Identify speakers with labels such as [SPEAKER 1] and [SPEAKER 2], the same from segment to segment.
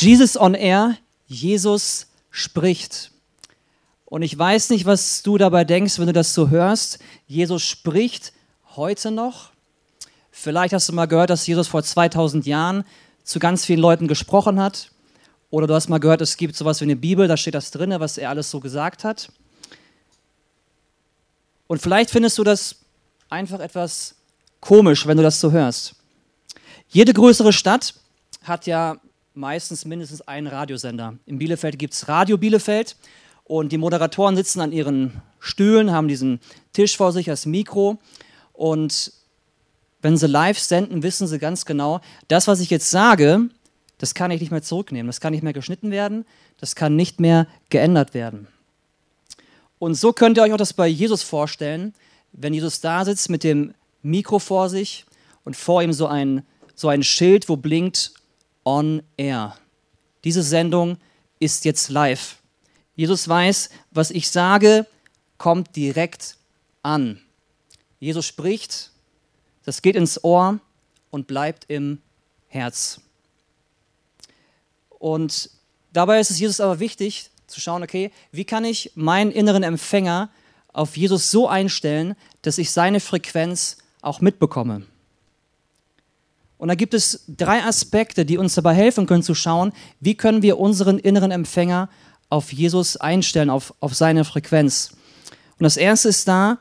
[SPEAKER 1] Jesus on Air, Jesus spricht. Und ich weiß nicht, was du dabei denkst, wenn du das so hörst. Jesus spricht heute noch. Vielleicht hast du mal gehört, dass Jesus vor 2000 Jahren zu ganz vielen Leuten gesprochen hat. Oder du hast mal gehört, es gibt sowas wie eine Bibel, da steht das drin, was er alles so gesagt hat. Und vielleicht findest du das einfach etwas komisch, wenn du das so hörst. Jede größere Stadt hat ja meistens mindestens einen Radiosender. In Bielefeld gibt es Radio Bielefeld und die Moderatoren sitzen an ihren Stühlen, haben diesen Tisch vor sich, das Mikro und wenn sie live senden, wissen sie ganz genau, das, was ich jetzt sage, das kann ich nicht mehr zurücknehmen, das kann nicht mehr geschnitten werden, das kann nicht mehr geändert werden. Und so könnt ihr euch auch das bei Jesus vorstellen, wenn Jesus da sitzt mit dem Mikro vor sich und vor ihm so ein, so ein Schild, wo blinkt On Air. Diese Sendung ist jetzt live. Jesus weiß, was ich sage, kommt direkt an. Jesus spricht, das geht ins Ohr und bleibt im Herz. Und dabei ist es Jesus aber wichtig zu schauen, okay, wie kann ich meinen inneren Empfänger auf Jesus so einstellen, dass ich seine Frequenz auch mitbekomme. Und da gibt es drei Aspekte, die uns dabei helfen können zu schauen, wie können wir unseren inneren Empfänger auf Jesus einstellen, auf, auf seine Frequenz. Und das erste ist da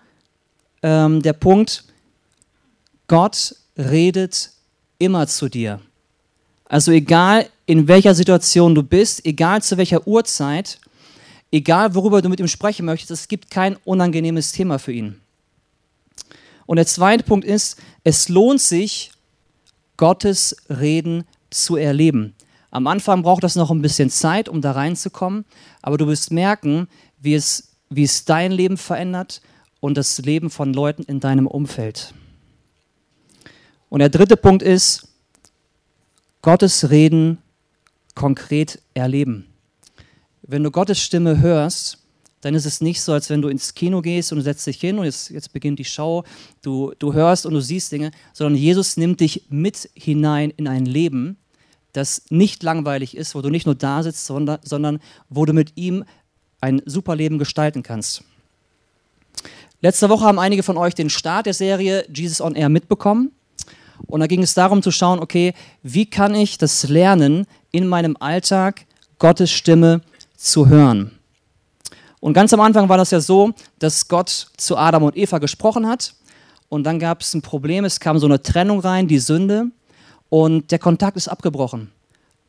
[SPEAKER 1] ähm, der Punkt, Gott redet immer zu dir. Also egal in welcher Situation du bist, egal zu welcher Uhrzeit, egal worüber du mit ihm sprechen möchtest, es gibt kein unangenehmes Thema für ihn. Und der zweite Punkt ist, es lohnt sich, Gottes Reden zu erleben. Am Anfang braucht das noch ein bisschen Zeit, um da reinzukommen, aber du wirst merken, wie es, wie es dein Leben verändert und das Leben von Leuten in deinem Umfeld. Und der dritte Punkt ist, Gottes Reden konkret erleben. Wenn du Gottes Stimme hörst, dann ist es nicht so, als wenn du ins Kino gehst und setzt dich hin und jetzt, jetzt beginnt die Show, du, du hörst und du siehst Dinge, sondern Jesus nimmt dich mit hinein in ein Leben, das nicht langweilig ist, wo du nicht nur da sitzt, sondern, sondern wo du mit ihm ein super Leben gestalten kannst. Letzte Woche haben einige von euch den Start der Serie Jesus on Air mitbekommen. Und da ging es darum zu schauen, okay, wie kann ich das lernen, in meinem Alltag Gottes Stimme zu hören? Und ganz am Anfang war das ja so, dass Gott zu Adam und Eva gesprochen hat. Und dann gab es ein Problem, es kam so eine Trennung rein, die Sünde. Und der Kontakt ist abgebrochen.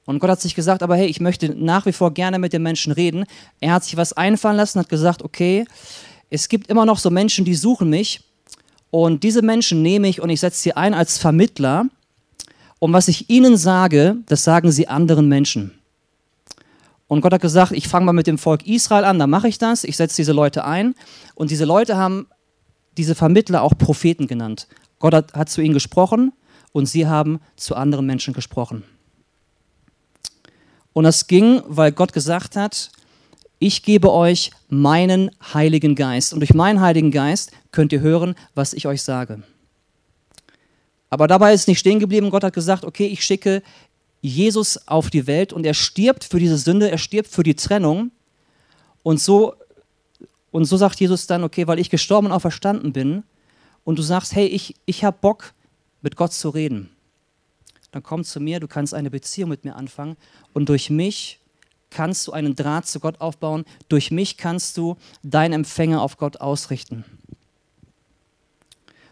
[SPEAKER 1] Und Gott hat sich gesagt, aber hey, ich möchte nach wie vor gerne mit den Menschen reden. Er hat sich was einfallen lassen, hat gesagt, okay, es gibt immer noch so Menschen, die suchen mich. Und diese Menschen nehme ich und ich setze sie ein als Vermittler. Und was ich ihnen sage, das sagen sie anderen Menschen. Und Gott hat gesagt, ich fange mal mit dem Volk Israel an, dann mache ich das, ich setze diese Leute ein. Und diese Leute haben diese Vermittler auch Propheten genannt. Gott hat, hat zu ihnen gesprochen und sie haben zu anderen Menschen gesprochen. Und das ging, weil Gott gesagt hat, ich gebe euch meinen Heiligen Geist. Und durch meinen Heiligen Geist könnt ihr hören, was ich euch sage. Aber dabei ist nicht stehen geblieben. Gott hat gesagt, okay, ich schicke Jesus auf die Welt und er stirbt für diese Sünde, er stirbt für die Trennung. Und so, und so sagt Jesus dann, okay, weil ich gestorben und auferstanden bin und du sagst, hey, ich, ich habe Bock, mit Gott zu reden. Dann komm zu mir, du kannst eine Beziehung mit mir anfangen und durch mich kannst du einen Draht zu Gott aufbauen. Durch mich kannst du deinen Empfänger auf Gott ausrichten.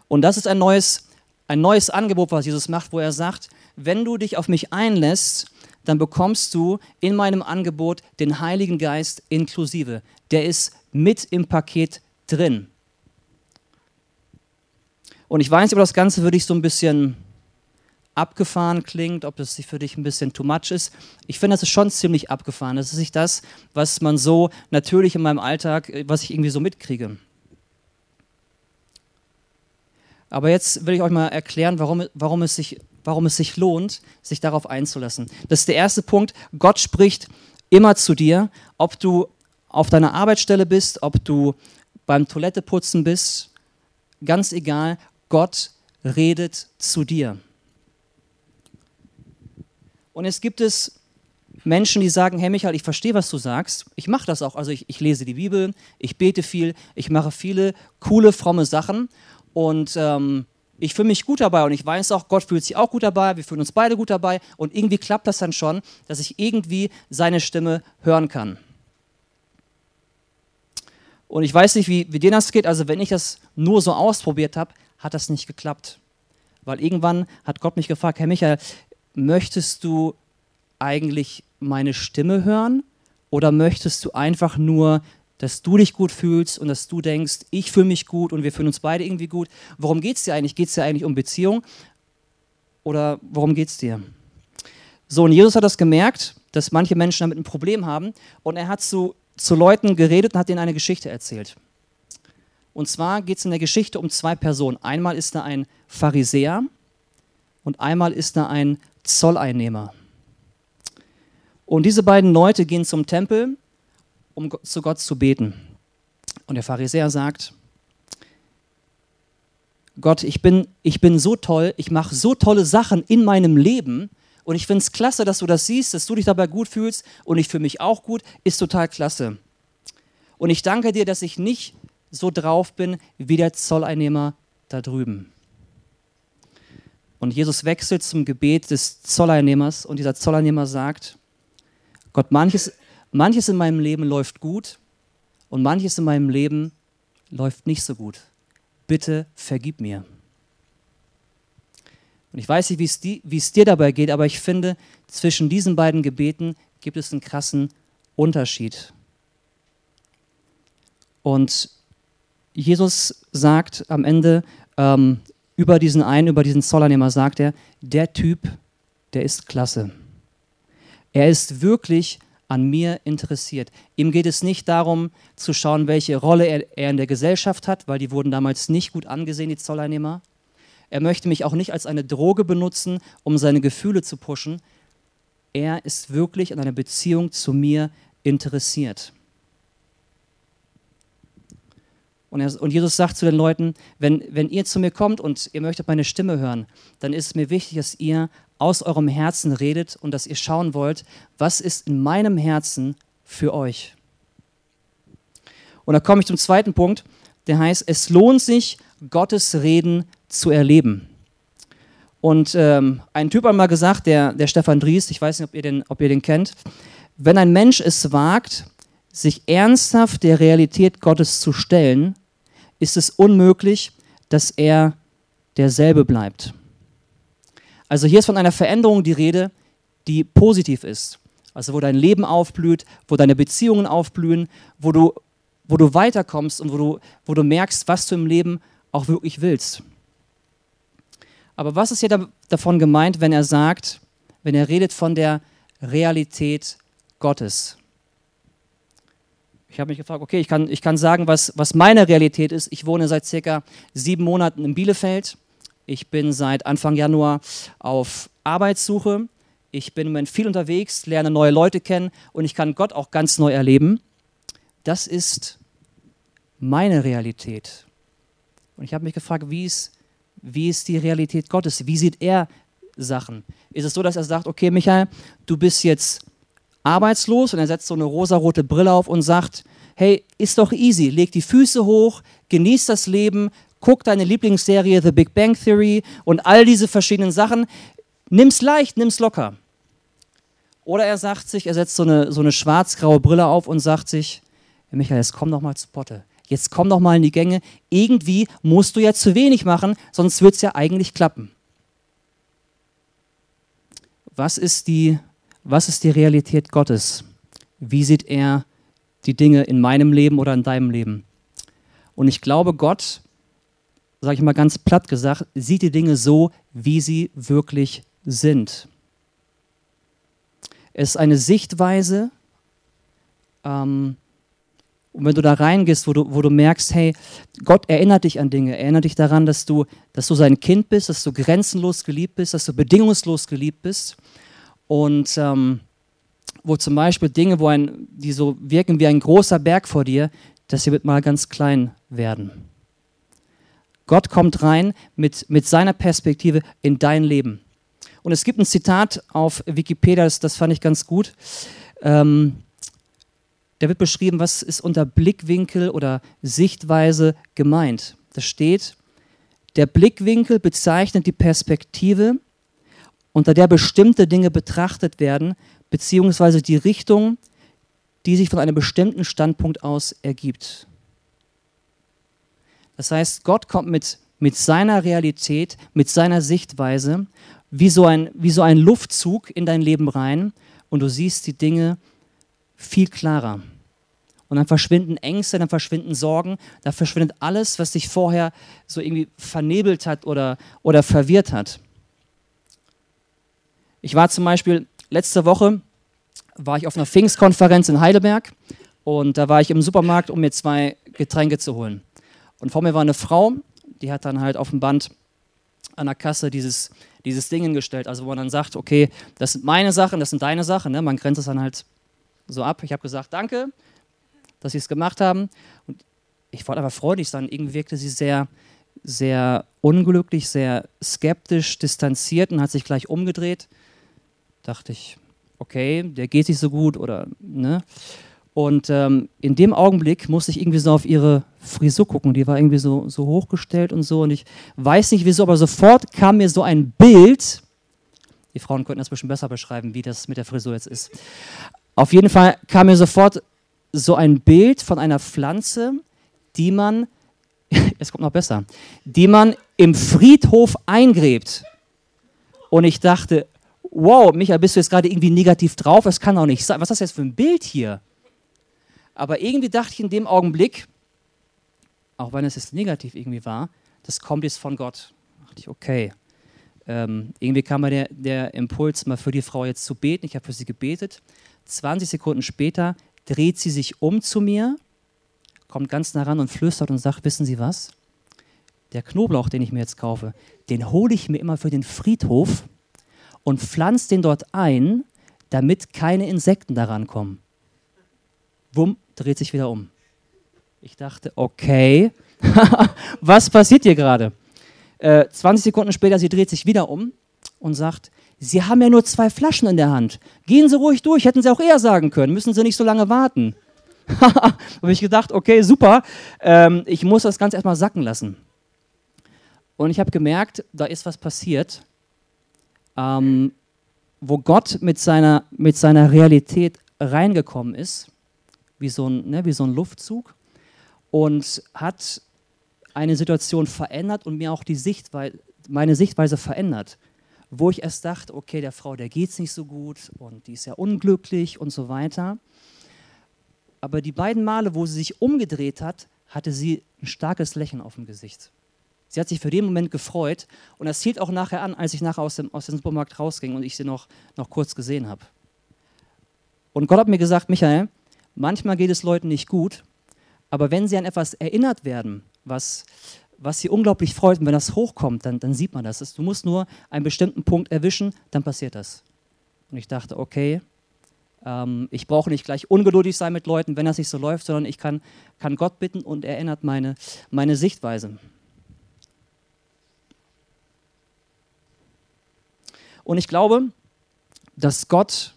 [SPEAKER 1] Und das ist ein neues, ein neues Angebot, was Jesus macht, wo er sagt, wenn du dich auf mich einlässt, dann bekommst du in meinem Angebot den Heiligen Geist inklusive. Der ist mit im Paket drin. Und ich weiß, aber das Ganze würde ich so ein bisschen abgefahren klingt, ob das für dich ein bisschen too much ist. Ich finde, das ist schon ziemlich abgefahren. Das ist nicht das, was man so natürlich in meinem Alltag, was ich irgendwie so mitkriege. Aber jetzt will ich euch mal erklären, warum, warum es sich warum es sich lohnt, sich darauf einzulassen. Das ist der erste Punkt. Gott spricht immer zu dir, ob du auf deiner Arbeitsstelle bist, ob du beim Toiletteputzen bist, ganz egal, Gott redet zu dir. Und jetzt gibt es Menschen, die sagen, hey Michael, ich verstehe, was du sagst. Ich mache das auch. Also ich, ich, lese die Bibel, ich bete viel, ich mache viele coole, fromme Sachen und ähm, ich fühle mich gut dabei und ich weiß auch, Gott fühlt sich auch gut dabei, wir fühlen uns beide gut dabei und irgendwie klappt das dann schon, dass ich irgendwie seine Stimme hören kann. Und ich weiß nicht, wie, wie dir das geht, also wenn ich das nur so ausprobiert habe, hat das nicht geklappt. Weil irgendwann hat Gott mich gefragt, Herr Michael, möchtest du eigentlich meine Stimme hören oder möchtest du einfach nur, dass du dich gut fühlst und dass du denkst, ich fühle mich gut und wir fühlen uns beide irgendwie gut? Worum geht es dir eigentlich? Geht es dir eigentlich um Beziehung oder worum geht es dir? So, und Jesus hat das gemerkt, dass manche Menschen damit ein Problem haben und er hat zu, zu Leuten geredet und hat ihnen eine Geschichte erzählt. Und zwar geht es in der Geschichte um zwei Personen. Einmal ist da ein Pharisäer und einmal ist da ein Zolleinnehmer. Und diese beiden Leute gehen zum Tempel, um zu Gott zu beten. Und der Pharisäer sagt, Gott, ich bin, ich bin so toll, ich mache so tolle Sachen in meinem Leben und ich finde es klasse, dass du das siehst, dass du dich dabei gut fühlst und ich fühle mich auch gut, ist total klasse. Und ich danke dir, dass ich nicht so drauf bin wie der Zolleinnehmer da drüben. Und Jesus wechselt zum Gebet des Zolleinnehmers und dieser Zolleinnehmer sagt, Gott, manches, manches in meinem Leben läuft gut und manches in meinem Leben läuft nicht so gut. Bitte vergib mir. Und ich weiß nicht, wie es dir dabei geht, aber ich finde, zwischen diesen beiden Gebeten gibt es einen krassen Unterschied. Und Jesus sagt am Ende ähm, über diesen einen, über diesen Zollernehmer, sagt er, der Typ, der ist klasse. Er ist wirklich an mir interessiert. Ihm geht es nicht darum zu schauen, welche Rolle er, er, in der Gesellschaft hat, weil die wurden damals nicht gut angesehen, die Zolleinnehmer. Er möchte mich auch nicht als eine Droge benutzen, um seine Gefühle zu pushen. Er ist wirklich an einer Beziehung zu mir interessiert. Und, er, und, Jesus sagt zu den Leuten, wenn, wenn ihr zu mir kommt und ihr möchtet meine Stimme hören, dann ist es mir wichtig, dass ihr aus eurem Herzen redet und dass ihr schauen wollt, was ist in meinem Herzen für euch. Und da komme ich zum zweiten Punkt, der heißt, es lohnt sich, Gottes Reden zu erleben. Und ähm, ein Typ hat mal gesagt, der, der Stefan Dries, ich weiß nicht, ob ihr, den, ob ihr den kennt, wenn ein Mensch es wagt, sich ernsthaft der Realität Gottes zu stellen, ist es unmöglich, dass er derselbe bleibt. Also hier ist von einer Veränderung die Rede, die positiv ist. Also wo dein Leben aufblüht, wo deine Beziehungen aufblühen, wo du, wo du weiterkommst und wo du, wo du merkst, was du im Leben auch wirklich willst. Aber was ist hier davon gemeint, wenn er sagt, wenn er redet von der Realität Gottes? Ich habe mich gefragt, okay, ich kann, ich kann sagen, was, was meine Realität ist. Ich wohne seit circa sieben Monaten in Bielefeld. Ich bin seit Anfang Januar auf Arbeitssuche. Ich bin im Moment viel unterwegs, lerne neue Leute kennen und ich kann Gott auch ganz neu erleben. Das ist meine Realität. Und ich habe mich gefragt, wie ist, wie ist die Realität Gottes? Wie sieht er Sachen? Ist es so, dass er sagt, okay, Michael, du bist jetzt arbeitslos und er setzt so eine rosarote Brille auf und sagt, hey, ist doch easy, leg die Füße hoch, genieß das Leben, guck deine Lieblingsserie The Big Bang Theory und all diese verschiedenen Sachen, nimm's leicht, nimm's locker. Oder er sagt sich, er setzt so eine, so eine schwarz-graue Brille auf und sagt sich, Michael, jetzt komm doch mal zu Potte. Jetzt komm doch mal in die Gänge. Irgendwie musst du ja zu wenig machen, sonst wird es ja eigentlich klappen. Was ist die was ist die Realität Gottes? Wie sieht er die Dinge in meinem Leben oder in deinem Leben? Und ich glaube, Gott, sage ich mal ganz platt gesagt, sieht die Dinge so, wie sie wirklich sind. Es ist eine Sichtweise, ähm, und wenn du da reingehst, wo du, wo du merkst, hey, Gott erinnert dich an Dinge, erinnert dich daran, dass du, dass du sein Kind bist, dass du grenzenlos geliebt bist, dass du bedingungslos geliebt bist und ähm, wo zum Beispiel Dinge, wo ein, die so wirken wie ein großer Berg vor dir, dass sie mit mal ganz klein werden. Gott kommt rein mit, mit seiner Perspektive in dein Leben. Und es gibt ein Zitat auf Wikipedia, das, das fand ich ganz gut. Ähm, da wird beschrieben, was ist unter Blickwinkel oder Sichtweise gemeint. Da steht, der Blickwinkel bezeichnet die Perspektive, unter der bestimmte Dinge betrachtet werden, beziehungsweise die Richtung, die sich von einem bestimmten Standpunkt aus ergibt. Das heißt, Gott kommt mit, mit seiner Realität, mit seiner Sichtweise, wie so, ein, wie so ein Luftzug in dein Leben rein und du siehst die Dinge viel klarer. Und dann verschwinden Ängste, dann verschwinden Sorgen, da verschwindet alles, was dich vorher so irgendwie vernebelt hat oder, oder verwirrt hat. Ich war zum Beispiel letzte Woche, war ich auf einer Pfingstkonferenz in Heidelberg und da war ich im Supermarkt, um mir zwei Getränke zu holen. Und vor mir war eine Frau, die hat dann halt auf dem Band an der Kasse dieses, dieses Ding hingestellt, also wo man dann sagt, okay, das sind meine Sachen, das sind deine Sachen, ne? man grenzt es dann halt so ab. Ich habe gesagt, danke, dass sie es gemacht haben. Und ich wollte einfach freundlich sein. Irgendwie wirkte sie sehr, sehr unglücklich, sehr skeptisch, distanziert und hat sich gleich umgedreht. Dachte ich, okay, der geht sich so gut oder ne. Und ähm, in dem Augenblick musste ich irgendwie so auf ihre Frisur gucken. Die war irgendwie so, so hochgestellt und so. Und ich weiß nicht wieso, aber sofort kam mir so ein Bild. Die Frauen könnten das ein bisschen besser beschreiben, wie das mit der Frisur jetzt ist. Auf jeden Fall kam mir sofort so ein Bild von einer Pflanze, die man, es kommt noch besser, die man im Friedhof eingräbt. Und ich dachte, wow, Michael, bist du jetzt gerade irgendwie negativ drauf? Das kann doch nicht sein. Was ist das jetzt für ein Bild hier? Aber irgendwie dachte ich in dem Augenblick, auch wenn es jetzt negativ irgendwie war, das kommt jetzt von Gott. Da dachte ich, okay. Ähm, irgendwie kam mir der, der Impuls, mal für die Frau jetzt zu beten. Ich habe für sie gebetet. 20 Sekunden später dreht sie sich um zu mir, kommt ganz nah ran und flüstert und sagt, wissen Sie was? Der Knoblauch, den ich mir jetzt kaufe, den hole ich mir immer für den Friedhof und pflanze den dort ein, damit keine Insekten daran kommen. Bumm, dreht sich wieder um. Ich dachte, okay, was passiert hier gerade? Äh, 20 Sekunden später, sie dreht sich wieder um und sagt, Sie haben ja nur zwei Flaschen in der Hand. Gehen Sie ruhig durch, hätten Sie auch eher sagen können, müssen Sie nicht so lange warten. habe ich gedacht, okay, super, ähm, ich muss das Ganze erstmal sacken lassen. Und ich habe gemerkt, da ist was passiert, ähm, wo Gott mit seiner, mit seiner Realität reingekommen ist, wie so, ein, ne, wie so ein Luftzug, und hat eine Situation verändert und mir auch die Sichtweise, meine Sichtweise verändert wo ich erst dachte, okay, der Frau, der geht es nicht so gut und die ist ja unglücklich und so weiter. Aber die beiden Male, wo sie sich umgedreht hat, hatte sie ein starkes Lächeln auf dem Gesicht. Sie hat sich für den Moment gefreut und das hielt auch nachher an, als ich nachher aus dem, aus dem Supermarkt rausging und ich sie noch, noch kurz gesehen habe. Und Gott hat mir gesagt, Michael, manchmal geht es Leuten nicht gut, aber wenn sie an etwas erinnert werden, was, was sie unglaublich freut. Und wenn das hochkommt, dann, dann sieht man das. Du musst nur einen bestimmten Punkt erwischen, dann passiert das. Und ich dachte, okay, ähm, ich brauche nicht gleich ungeduldig sein mit Leuten, wenn das nicht so läuft, sondern ich kann, kann Gott bitten und er ändert meine, meine Sichtweise. Und ich glaube, dass Gott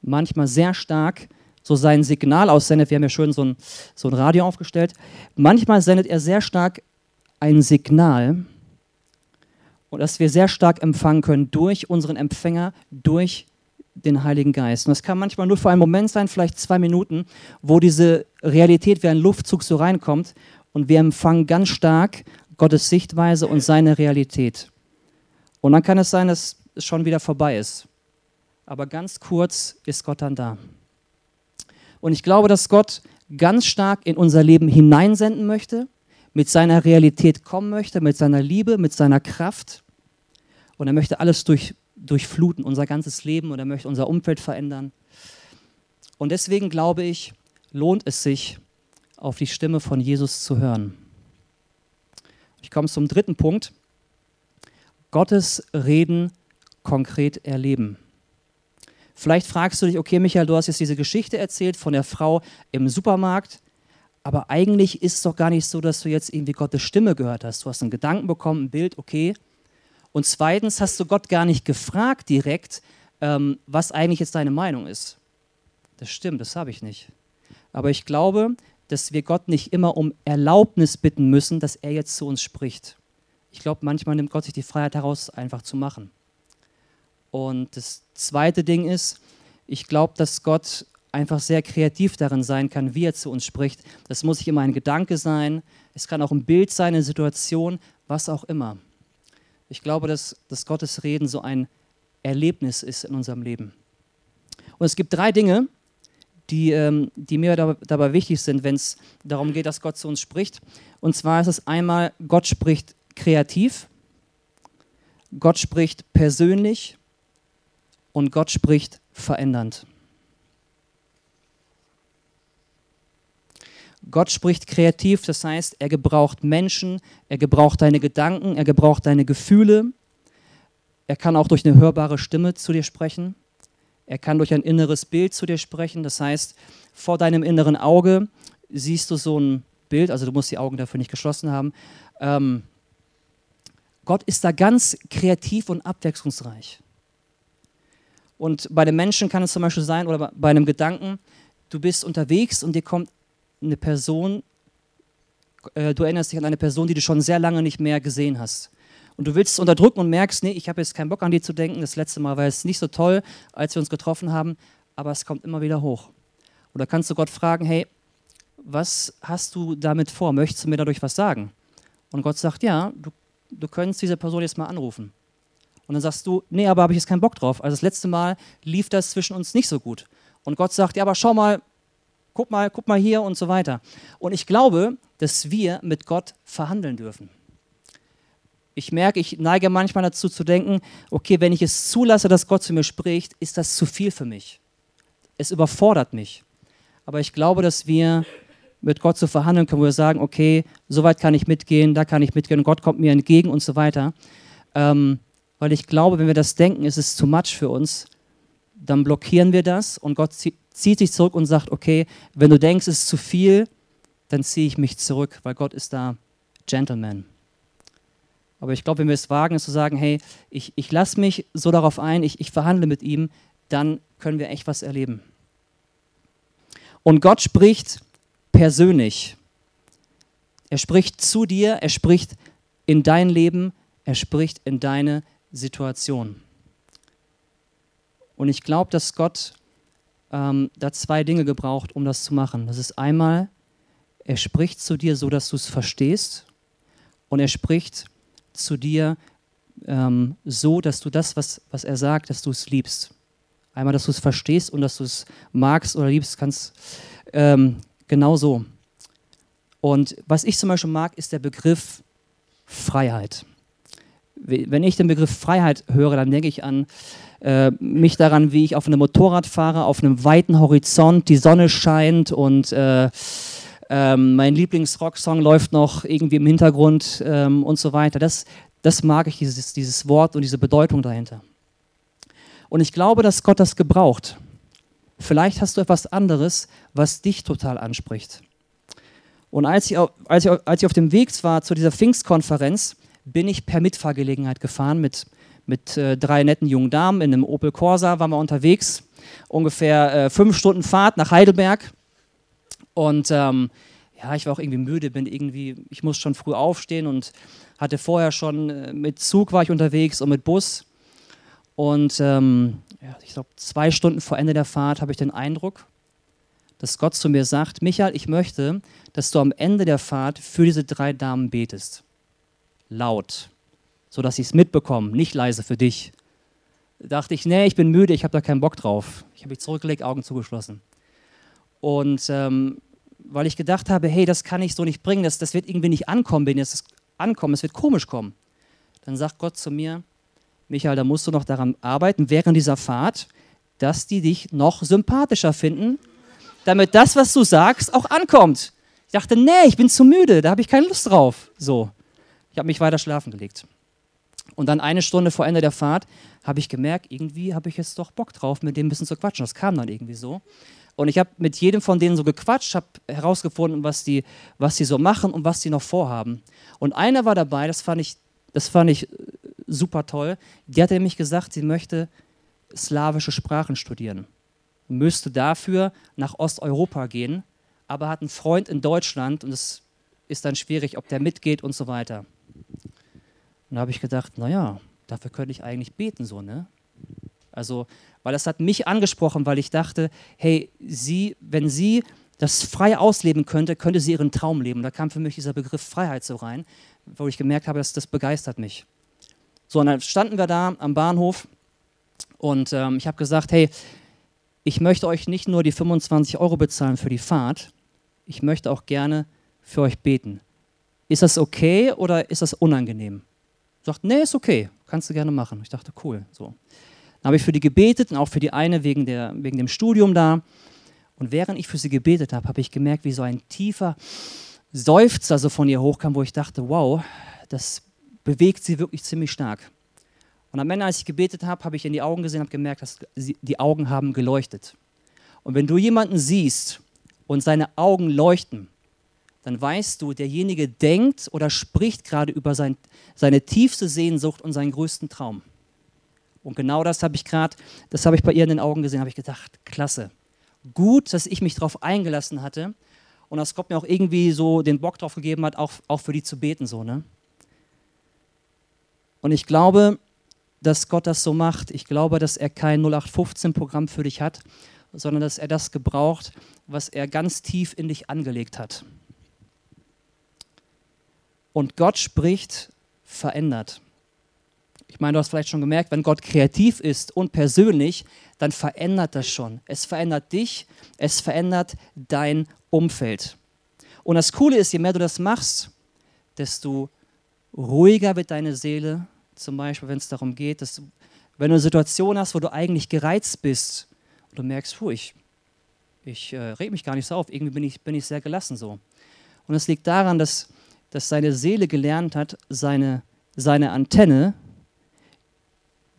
[SPEAKER 1] manchmal sehr stark so sein Signal aussendet. Wir haben ja schön so ein, so ein Radio aufgestellt. Manchmal sendet er sehr stark ein Signal, und das wir sehr stark empfangen können durch unseren Empfänger, durch den Heiligen Geist. Und das kann manchmal nur für einen Moment sein, vielleicht zwei Minuten, wo diese Realität wie ein Luftzug so reinkommt und wir empfangen ganz stark Gottes Sichtweise und seine Realität. Und dann kann es sein, dass es schon wieder vorbei ist. Aber ganz kurz ist Gott dann da. Und ich glaube, dass Gott ganz stark in unser Leben hineinsenden möchte mit seiner Realität kommen möchte, mit seiner Liebe, mit seiner Kraft. Und er möchte alles durch, durchfluten, unser ganzes Leben und er möchte unser Umfeld verändern. Und deswegen glaube ich, lohnt es sich, auf die Stimme von Jesus zu hören. Ich komme zum dritten Punkt. Gottes Reden konkret erleben. Vielleicht fragst du dich, okay, Michael, du hast jetzt diese Geschichte erzählt von der Frau im Supermarkt aber eigentlich ist es doch gar nicht so, dass du jetzt irgendwie Gottes Stimme gehört hast. Du hast einen Gedanken bekommen, ein Bild, okay. Und zweitens hast du Gott gar nicht gefragt direkt, ähm, was eigentlich jetzt deine Meinung ist. Das stimmt, das habe ich nicht. Aber ich glaube, dass wir Gott nicht immer um Erlaubnis bitten müssen, dass er jetzt zu uns spricht. Ich glaube, manchmal nimmt Gott sich die Freiheit heraus, einfach zu machen. Und das zweite Ding ist, ich glaube, dass Gott einfach sehr kreativ darin sein kann, wie er zu uns spricht. Das muss nicht immer ein Gedanke sein, es kann auch ein Bild sein, eine Situation, was auch immer. Ich glaube, dass, dass Gottes Reden so ein Erlebnis ist in unserem Leben. Und es gibt drei Dinge, die, ähm, die mir dabei wichtig sind, wenn es darum geht, dass Gott zu uns spricht. Und zwar ist es einmal, Gott spricht kreativ, Gott spricht persönlich und Gott spricht verändernd. Gott spricht kreativ, das heißt, er gebraucht Menschen, er gebraucht deine Gedanken, er gebraucht deine Gefühle. Er kann auch durch eine hörbare Stimme zu dir sprechen. Er kann durch ein inneres Bild zu dir sprechen. Das heißt, vor deinem inneren Auge siehst du so ein Bild, also du musst die Augen dafür nicht geschlossen haben. Ähm, Gott ist da ganz kreativ und abwechslungsreich. Und bei den Menschen kann es zum Beispiel sein, oder bei einem Gedanken, du bist unterwegs und dir kommt eine Person, äh, du erinnerst dich an eine Person, die du schon sehr lange nicht mehr gesehen hast. Und du willst es unterdrücken und merkst, nee, ich habe jetzt keinen Bock an die zu denken. Das letzte Mal war es nicht so toll, als wir uns getroffen haben, aber es kommt immer wieder hoch. Oder kannst du Gott fragen, hey, was hast du damit vor? Möchtest du mir dadurch was sagen? Und Gott sagt, ja, du, du könntest diese Person jetzt mal anrufen. Und dann sagst du, nee, aber habe ich jetzt keinen Bock drauf. Also das letzte Mal lief das zwischen uns nicht so gut. Und Gott sagt, ja, aber schau mal, guck mal, guck mal hier und so weiter. Und ich glaube, dass wir mit Gott verhandeln dürfen. Ich merke, ich neige manchmal dazu zu denken, okay, wenn ich es zulasse, dass Gott zu mir spricht, ist das zu viel für mich. Es überfordert mich. Aber ich glaube, dass wir mit Gott zu verhandeln können, wo wir sagen, okay, so weit kann ich mitgehen, da kann ich mitgehen Gott kommt mir entgegen und so weiter. Ähm, weil ich glaube, wenn wir das denken, ist es zu much für uns, dann blockieren wir das und Gott zieht, sich zurück und sagt, okay, wenn du denkst, es ist zu viel, dann ziehe ich mich zurück, weil Gott ist da Gentleman. Aber ich glaube, wenn wir es wagen, ist zu sagen, hey, ich, ich lasse mich so darauf ein, ich, ich verhandle mit ihm, dann können wir echt was erleben. Und Gott spricht persönlich. Er spricht zu dir, er spricht in dein Leben, er spricht in deine Situation. Und ich glaube, dass Gott ähm, da zwei Dinge gebraucht, um das zu machen. Das ist einmal, er spricht zu dir so, dass du es verstehst. Und er spricht zu dir ähm, so, dass du das, was, was er sagt, dass du es liebst. Einmal, dass du es verstehst und dass du es magst oder liebst, kannst ähm, genau so. Und was ich zum Beispiel mag, ist der Begriff Freiheit. Wenn ich den Begriff Freiheit höre, dann denke ich an äh, mich daran, wie ich auf einem Motorrad fahre, auf einem weiten Horizont, die Sonne scheint und äh, ähm, mein Lieblingsrocksong läuft noch irgendwie im Hintergrund ähm, und so weiter. Das, das mag ich, dieses, dieses Wort und diese Bedeutung dahinter. Und ich glaube, dass Gott das gebraucht. Vielleicht hast du etwas anderes, was dich total anspricht. Und als ich, als ich, als ich auf dem Weg war zu dieser Pfingstkonferenz, bin ich per Mitfahrgelegenheit gefahren mit, mit äh, drei netten jungen Damen in einem Opel Corsa, waren wir unterwegs. Ungefähr äh, fünf Stunden Fahrt nach Heidelberg. Und ähm, ja, ich war auch irgendwie müde, bin irgendwie, ich musste schon früh aufstehen und hatte vorher schon äh, mit Zug war ich unterwegs und mit Bus. Und ähm, ja, ich glaube, zwei Stunden vor Ende der Fahrt habe ich den Eindruck, dass Gott zu mir sagt, Michael, ich möchte, dass du am Ende der Fahrt für diese drei Damen betest. Laut, sodass sie es mitbekommen, nicht leise für dich. Da dachte ich, nee, ich bin müde, ich habe da keinen Bock drauf. Ich habe mich zurückgelegt, Augen zugeschlossen. Und ähm, weil ich gedacht habe, hey, das kann ich so nicht bringen, das, das wird irgendwie nicht ankommen, wenn es ankommt, es wird komisch kommen. Dann sagt Gott zu mir, Michael, da musst du noch daran arbeiten, während dieser Fahrt, dass die dich noch sympathischer finden, damit das, was du sagst, auch ankommt. Ich dachte, nee, ich bin zu müde, da habe ich keine Lust drauf. So, ich habe mich weiter schlafen gelegt. Und dann eine Stunde vor Ende der Fahrt habe ich gemerkt, irgendwie habe ich jetzt doch Bock drauf, mit dem ein bisschen zu quatschen. Das kam dann irgendwie so. Und ich habe mit jedem von denen so gequatscht, habe herausgefunden, was die, was die so machen und was die noch vorhaben. Und einer war dabei, das fand ich, das fand ich super toll. Die hat nämlich gesagt, sie möchte slawische Sprachen studieren. Müsste dafür nach Osteuropa gehen, aber hat einen Freund in Deutschland und es ist dann schwierig, ob der mitgeht und so weiter. Und da habe ich gedacht, naja, dafür könnte ich eigentlich beten, so, ne? Also, weil das hat mich angesprochen, weil ich dachte, hey, sie, wenn sie das frei ausleben könnte, könnte sie ihren Traum leben. Da kam für mich dieser Begriff Freiheit so rein, wo ich gemerkt habe, dass das begeistert mich. So, und dann standen wir da am Bahnhof und ähm, ich habe gesagt, hey, ich möchte euch nicht nur die 25 Euro bezahlen für die Fahrt, ich möchte auch gerne für euch beten. Ist das okay oder ist das unangenehm? Sagt, nee, ist okay, kannst du gerne machen. Ich dachte, cool. So. Dann habe ich für die gebetet und auch für die eine wegen, der, wegen dem Studium da. Und während ich für sie gebetet habe, habe ich gemerkt, wie so ein tiefer Seufzer so von ihr hochkam, wo ich dachte, wow, das bewegt sie wirklich ziemlich stark. Und am Ende, als ich gebetet habe, habe ich in die Augen gesehen und habe gemerkt, dass sie, die Augen haben geleuchtet. Und wenn du jemanden siehst und seine Augen leuchten, dann weißt du, derjenige denkt oder spricht gerade über sein, seine tiefste Sehnsucht und seinen größten Traum. Und genau das habe ich gerade, das habe ich bei ihr in den Augen gesehen, habe ich gedacht, klasse. Gut, dass ich mich darauf eingelassen hatte und dass Gott mir auch irgendwie so den Bock drauf gegeben hat, auch, auch für die zu beten. So, ne? Und ich glaube, dass Gott das so macht. Ich glaube, dass er kein 0815-Programm für dich hat, sondern dass er das gebraucht, was er ganz tief in dich angelegt hat. Und Gott spricht verändert. Ich meine, du hast vielleicht schon gemerkt, wenn Gott kreativ ist und persönlich, dann verändert das schon. Es verändert dich, es verändert dein Umfeld. Und das Coole ist, je mehr du das machst, desto ruhiger wird deine Seele. Zum Beispiel, wenn es darum geht, dass wenn du eine Situation hast, wo du eigentlich gereizt bist und du merkst, puh, ich, ich äh, reg mich gar nicht so auf, irgendwie bin ich, bin ich sehr gelassen so. Und es liegt daran, dass, dass seine Seele gelernt hat, seine, seine Antenne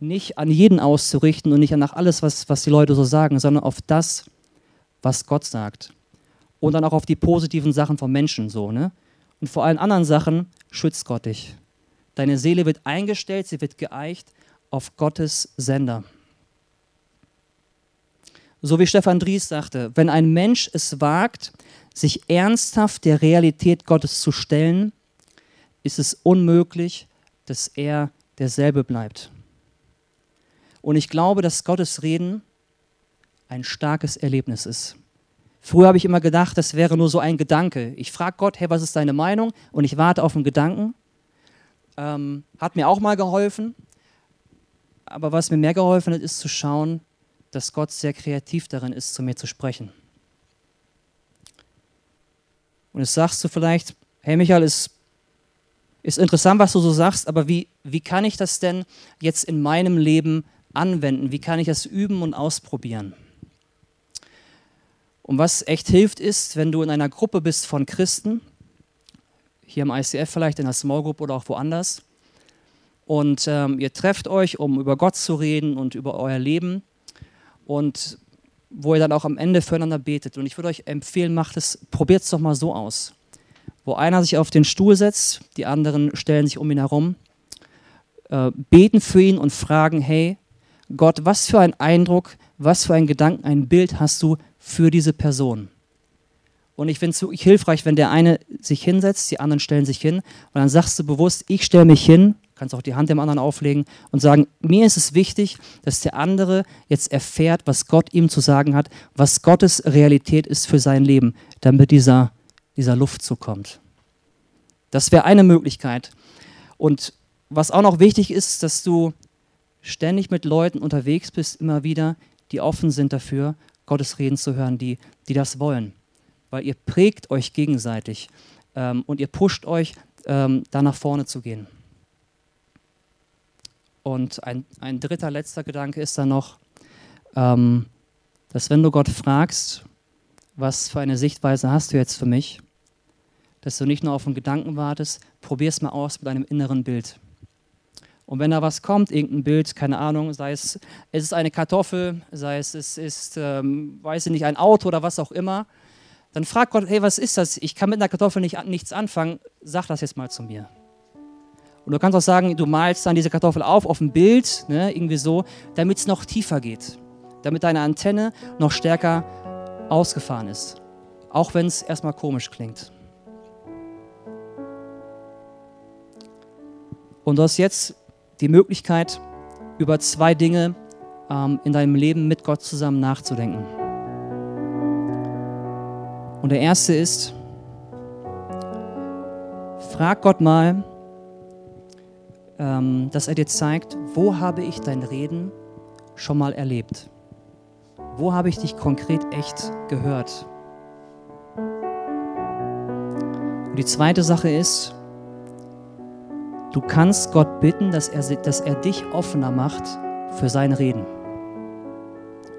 [SPEAKER 1] nicht an jeden auszurichten und nicht nach alles, was, was die Leute so sagen, sondern auf das, was Gott sagt. Und dann auch auf die positiven Sachen von Menschen so. Ne? Und vor allen anderen Sachen schützt Gott dich. Deine Seele wird eingestellt, sie wird geeicht auf Gottes Sender. So wie Stefan Dries sagte, wenn ein Mensch es wagt, sich ernsthaft der Realität Gottes zu stellen, ist es unmöglich, dass er derselbe bleibt. Und ich glaube, dass Gottes Reden ein starkes Erlebnis ist. Früher habe ich immer gedacht, das wäre nur so ein Gedanke. Ich frage Gott, hey, was ist deine Meinung? Und ich warte auf einen Gedanken. Ähm, hat mir auch mal geholfen. Aber was mir mehr geholfen hat, ist zu schauen, dass Gott sehr kreativ darin ist, zu mir zu sprechen. Und jetzt sagst du vielleicht, hey Michael, ist ist interessant, was du so sagst, aber wie, wie kann ich das denn jetzt in meinem Leben anwenden? Wie kann ich das üben und ausprobieren? Und was echt hilft, ist, wenn du in einer Gruppe bist von Christen, hier im ICF vielleicht, in der Small Group oder auch woanders, und ähm, ihr trefft euch, um über Gott zu reden und über euer Leben und wo ihr dann auch am Ende füreinander betet. Und ich würde euch empfehlen, macht es, probiert es doch mal so aus. Wo einer sich auf den Stuhl setzt, die anderen stellen sich um ihn herum, äh, beten für ihn und fragen, hey, Gott, was für ein Eindruck, was für ein Gedanken, ein Bild hast du für diese Person? Und ich finde es wirklich hilfreich, wenn der eine sich hinsetzt, die anderen stellen sich hin und dann sagst du bewusst, ich stelle mich hin, kannst auch die Hand dem anderen auflegen und sagen, mir ist es wichtig, dass der andere jetzt erfährt, was Gott ihm zu sagen hat, was Gottes Realität ist für sein Leben, damit dieser, dieser Luftzug kommt. Das wäre eine Möglichkeit. Und was auch noch wichtig ist, dass du ständig mit Leuten unterwegs bist, immer wieder, die offen sind dafür, Gottes Reden zu hören, die, die das wollen. Weil ihr prägt euch gegenseitig ähm, und ihr pusht euch, ähm, da nach vorne zu gehen. Und ein, ein dritter, letzter Gedanke ist dann noch, ähm, dass wenn du Gott fragst, was für eine Sichtweise hast du jetzt für mich, dass du nicht nur auf einen Gedanken wartest, probier es mal aus mit einem inneren Bild. Und wenn da was kommt, irgendein Bild, keine Ahnung, sei es, es ist eine Kartoffel, sei es, es ist, ähm, weiß ich nicht, ein Auto oder was auch immer, dann frag Gott, hey, was ist das? Ich kann mit einer Kartoffel nicht, nichts anfangen, sag das jetzt mal zu mir. Und du kannst auch sagen, du malst dann diese Kartoffel auf, auf ein Bild, ne, irgendwie so, damit es noch tiefer geht. Damit deine Antenne noch stärker ausgefahren ist. Auch wenn es erstmal komisch klingt. Und du hast jetzt die Möglichkeit, über zwei Dinge ähm, in deinem Leben mit Gott zusammen nachzudenken. Und der erste ist, frag Gott mal, dass er dir zeigt, wo habe ich dein Reden schon mal erlebt? Wo habe ich dich konkret echt gehört? Und die zweite Sache ist, du kannst Gott bitten, dass er, dass er dich offener macht für sein Reden.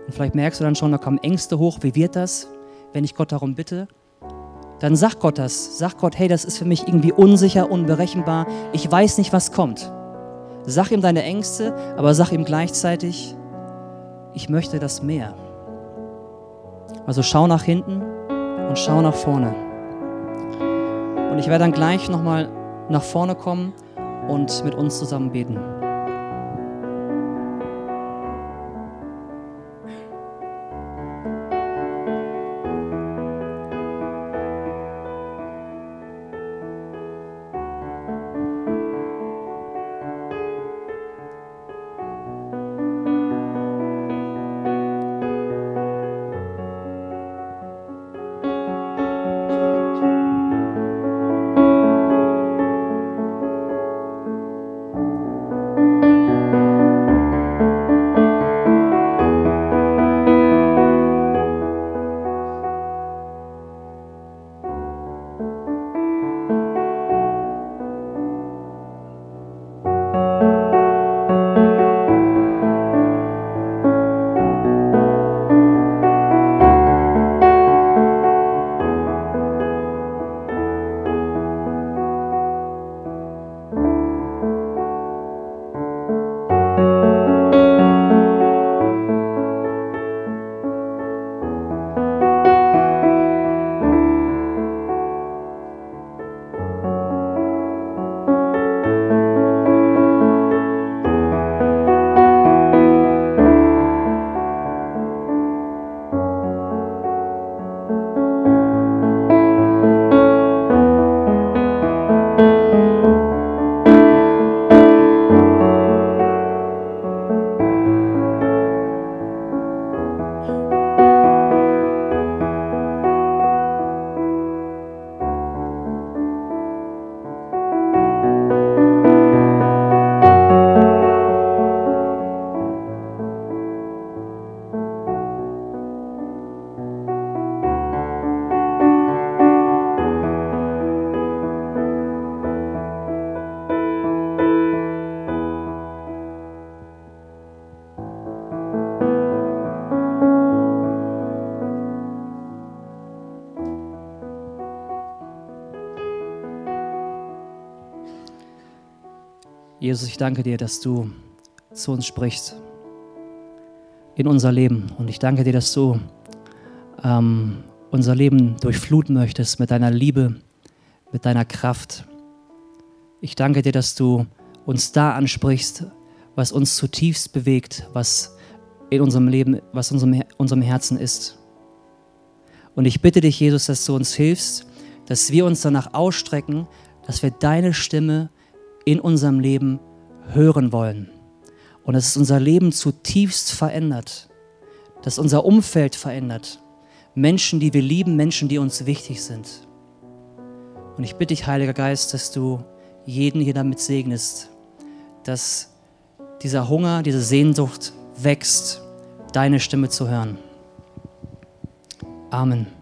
[SPEAKER 1] Und vielleicht merkst du dann schon, da kommen Ängste hoch. Wie wird das, wenn ich Gott darum bitte? Dann sag Gott das. Sag Gott, hey, das ist für mich irgendwie unsicher, unberechenbar. Ich weiß nicht, was kommt. Sag ihm deine Ängste, aber sag ihm gleichzeitig, ich möchte das mehr. Also schau nach hinten und schau nach vorne. Und ich werde dann gleich nochmal nach vorne kommen und mit uns zusammen beten. Jesus, ich danke dir, dass du zu uns sprichst in unser Leben. Und ich danke dir, dass du ähm, unser Leben durchfluten möchtest mit deiner Liebe, mit deiner Kraft. Ich danke dir, dass du uns da ansprichst, was uns zutiefst bewegt, was in unserem Leben, was unserem, unserem Herzen ist. Und ich bitte dich, Jesus, dass du uns hilfst, dass wir uns danach ausstrecken, dass wir deine Stimme in unserem Leben hören wollen. Und dass es unser Leben zutiefst verändert, dass unser Umfeld verändert. Menschen, die wir lieben, Menschen, die uns wichtig sind. Und ich bitte dich, Heiliger Geist, dass du jeden hier damit segnest, dass dieser Hunger, diese Sehnsucht wächst, deine Stimme zu hören. Amen.